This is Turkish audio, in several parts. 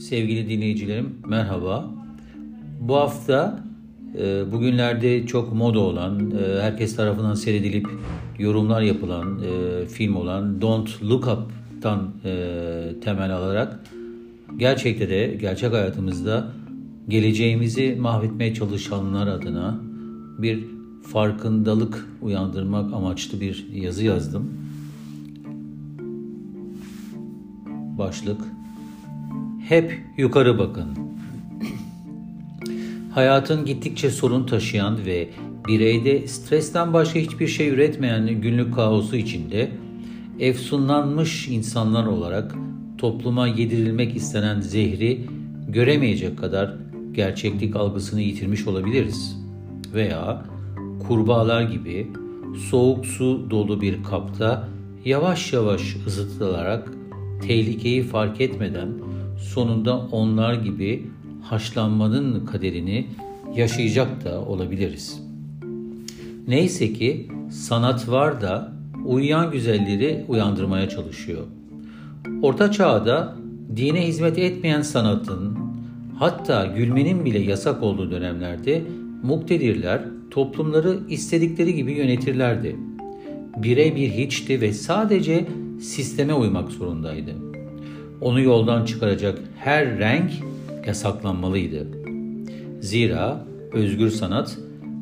Sevgili dinleyicilerim merhaba. Bu hafta e, bugünlerde çok moda olan, e, herkes tarafından seyredilip yorumlar yapılan e, film olan Don't Look Up'tan temel alarak gerçekte de gerçek hayatımızda geleceğimizi mahvetmeye çalışanlar adına bir farkındalık uyandırmak amaçlı bir yazı yazdım. Başlık hep yukarı bakın. Hayatın gittikçe sorun taşıyan ve bireyde stresten başka hiçbir şey üretmeyen günlük kaosu içinde efsunlanmış insanlar olarak topluma yedirilmek istenen zehri göremeyecek kadar gerçeklik algısını yitirmiş olabiliriz. Veya kurbağalar gibi soğuk su dolu bir kapta yavaş yavaş ısıtılarak tehlikeyi fark etmeden sonunda onlar gibi haşlanmanın kaderini yaşayacak da olabiliriz. Neyse ki sanat var da uyuyan güzelleri uyandırmaya çalışıyor. Orta çağda dine hizmet etmeyen sanatın hatta gülmenin bile yasak olduğu dönemlerde muktedirler toplumları istedikleri gibi yönetirlerdi. Birey bir hiçti ve sadece sisteme uymak zorundaydı. Onu yoldan çıkaracak her renk yasaklanmalıydı. Zira özgür sanat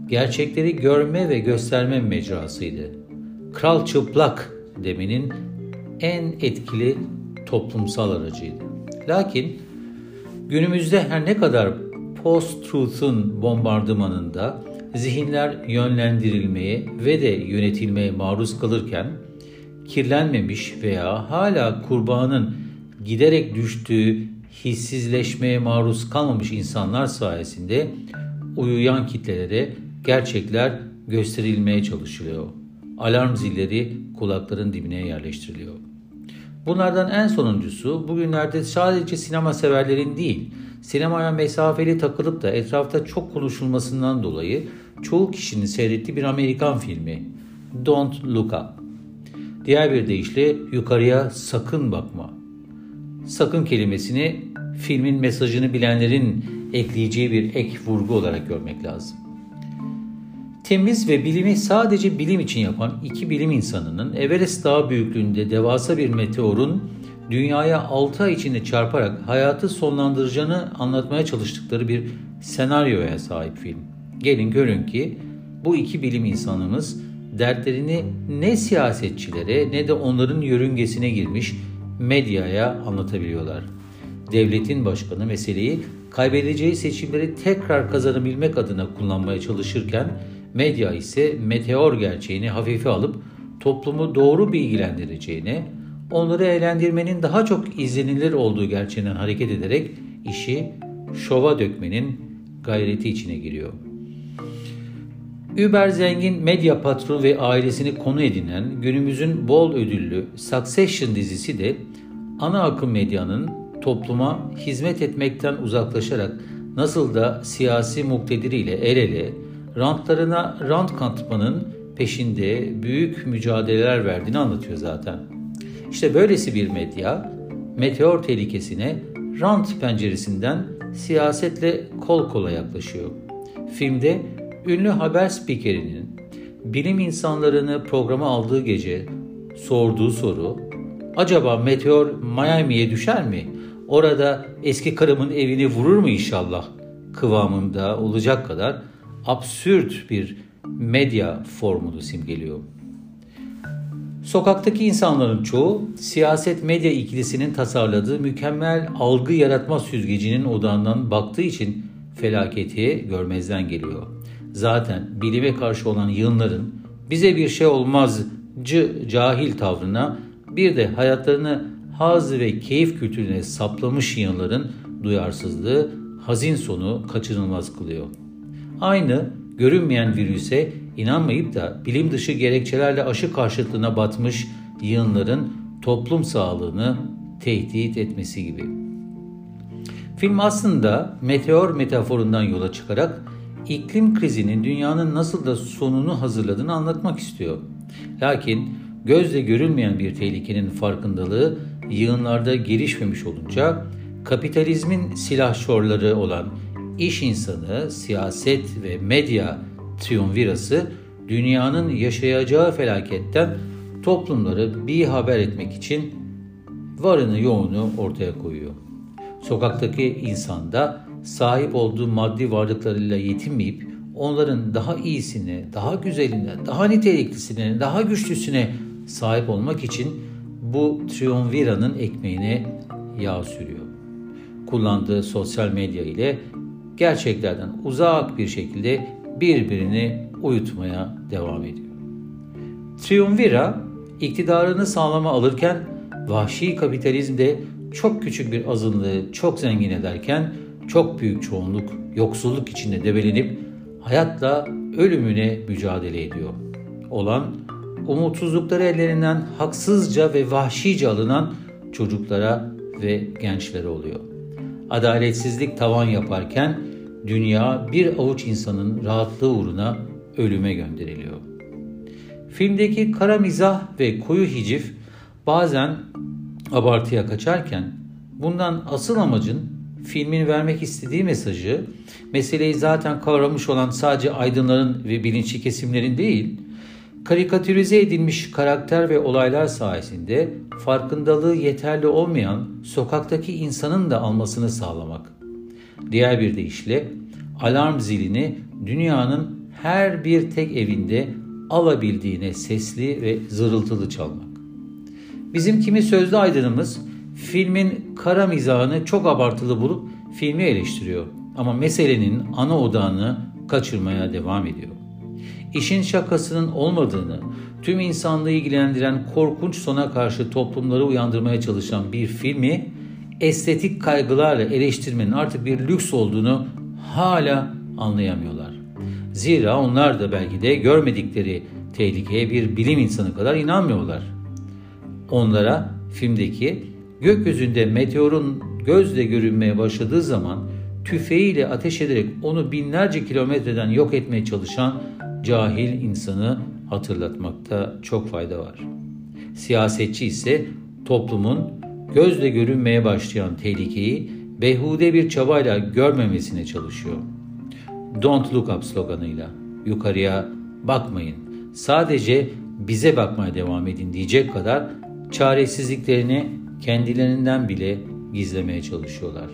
gerçekleri görme ve gösterme mecrasıydı. Kral çıplak demenin en etkili toplumsal aracıydı. Lakin günümüzde her ne kadar post-truth'un bombardımanında zihinler yönlendirilmeye ve de yönetilmeye maruz kalırken kirlenmemiş veya hala kurbanın giderek düştüğü hissizleşmeye maruz kalmamış insanlar sayesinde uyuyan kitlelere gerçekler gösterilmeye çalışılıyor. Alarm zilleri kulakların dibine yerleştiriliyor. Bunlardan en sonuncusu bugünlerde sadece sinema severlerin değil, sinemaya mesafeli takılıp da etrafta çok konuşulmasından dolayı çoğu kişinin seyrettiği bir Amerikan filmi Don't Look Up. Diğer bir deyişle yukarıya sakın bakma. Sakın kelimesini filmin mesajını bilenlerin ekleyeceği bir ek vurgu olarak görmek lazım. Temiz ve bilimi sadece bilim için yapan iki bilim insanının Everest Dağı büyüklüğünde devasa bir meteorun dünyaya 6 ay içinde çarparak hayatı sonlandıracağını anlatmaya çalıştıkları bir senaryoya sahip film. Gelin görün ki bu iki bilim insanımız dertlerini ne siyasetçilere ne de onların yörüngesine girmiş medyaya anlatabiliyorlar. Devletin başkanı meseleyi kaybedeceği seçimleri tekrar kazanabilmek adına kullanmaya çalışırken medya ise meteor gerçeğini hafife alıp toplumu doğru bilgilendireceğine, onları eğlendirmenin daha çok izlenilir olduğu gerçeğinden hareket ederek işi şova dökmenin gayreti içine giriyor. Über zengin medya patronu ve ailesini konu edinen günümüzün bol ödüllü Succession dizisi de ana akım medyanın topluma hizmet etmekten uzaklaşarak nasıl da siyasi muktediriyle el ele rantlarına rant katmanın peşinde büyük mücadeleler verdiğini anlatıyor zaten. İşte böylesi bir medya meteor tehlikesine rant penceresinden siyasetle kol kola yaklaşıyor. Filmde ünlü haber spikerinin bilim insanlarını programa aldığı gece sorduğu soru acaba meteor Miami'ye düşer mi? Orada eski karımın evini vurur mu inşallah kıvamında olacak kadar absürt bir medya formunu simgeliyor. Sokaktaki insanların çoğu siyaset medya ikilisinin tasarladığı mükemmel algı yaratma süzgecinin odağından baktığı için felaketi görmezden geliyor. Zaten bilime karşı olan yığınların bize bir şey olmazcı cahil tavrına bir de hayatlarını haz ve keyif kültürüne saplamış yığınların duyarsızlığı hazin sonu kaçınılmaz kılıyor. Aynı görünmeyen virüse inanmayıp da bilim dışı gerekçelerle aşı karşıtlığına batmış yığınların toplum sağlığını tehdit etmesi gibi. Film aslında meteor metaforundan yola çıkarak iklim krizinin dünyanın nasıl da sonunu hazırladığını anlatmak istiyor. Lakin gözle görülmeyen bir tehlikenin farkındalığı yığınlarda gelişmemiş olunca kapitalizmin silahşorları olan iş insanı, siyaset ve medya triumvirası dünyanın yaşayacağı felaketten toplumları bir haber etmek için varını yoğunu ortaya koyuyor. Sokaktaki insan da sahip olduğu maddi varlıklarıyla yetinmeyip onların daha iyisine, daha güzeline, daha niteliklisine, daha güçlüsüne sahip olmak için bu triumviranın ekmeğine yağ sürüyor. Kullandığı sosyal medya ile gerçeklerden uzak bir şekilde birbirini uyutmaya devam ediyor. Triumvira iktidarını sağlama alırken vahşi kapitalizmde çok küçük bir azınlığı çok zengin ederken çok büyük çoğunluk yoksulluk içinde debelenip hayatla ölümüne mücadele ediyor. Olan umutsuzlukları ellerinden haksızca ve vahşice alınan çocuklara ve gençlere oluyor. Adaletsizlik tavan yaparken dünya bir avuç insanın rahatlığı uğruna ölüme gönderiliyor. Filmdeki kara mizah ve koyu hicif bazen abartıya kaçarken bundan asıl amacın filmin vermek istediği mesajı meseleyi zaten kavramış olan sadece aydınların ve bilinçli kesimlerin değil, karikatürize edilmiş karakter ve olaylar sayesinde farkındalığı yeterli olmayan sokaktaki insanın da almasını sağlamak. Diğer bir deyişle alarm zilini dünyanın her bir tek evinde alabildiğine sesli ve zırıltılı çalmak. Bizim kimi sözlü aydınımız filmin kara mizahını çok abartılı bulup filmi eleştiriyor. Ama meselenin ana odağını kaçırmaya devam ediyor. İşin şakasının olmadığını, tüm insanlığı ilgilendiren korkunç sona karşı toplumları uyandırmaya çalışan bir filmi estetik kaygılarla eleştirmenin artık bir lüks olduğunu hala anlayamıyorlar. Zira onlar da belki de görmedikleri tehlikeye bir bilim insanı kadar inanmıyorlar. Onlara filmdeki gökyüzünde meteorun gözle görünmeye başladığı zaman tüfeğiyle ateş ederek onu binlerce kilometreden yok etmeye çalışan cahil insanı hatırlatmakta çok fayda var. Siyasetçi ise toplumun gözle görünmeye başlayan tehlikeyi behude bir çabayla görmemesine çalışıyor. Don't look up sloganıyla yukarıya bakmayın. Sadece bize bakmaya devam edin diyecek kadar çaresizliklerini kendilerinden bile gizlemeye çalışıyorlar.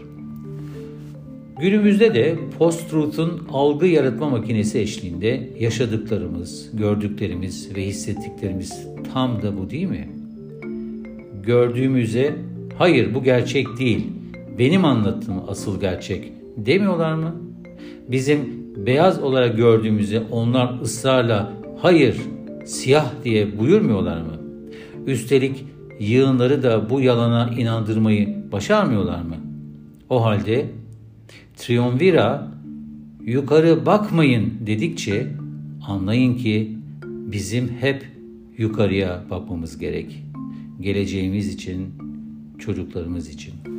Günümüzde de post-truth'un algı yaratma makinesi eşliğinde yaşadıklarımız, gördüklerimiz ve hissettiklerimiz tam da bu değil mi? Gördüğümüze hayır bu gerçek değil, benim anlattığım asıl gerçek demiyorlar mı? Bizim beyaz olarak gördüğümüzde onlar ısrarla hayır siyah diye buyurmuyorlar mı? Üstelik yığınları da bu yalana inandırmayı başarmıyorlar mı? O halde Triumvira yukarı bakmayın dedikçe anlayın ki bizim hep yukarıya bakmamız gerek. Geleceğimiz için, çocuklarımız için.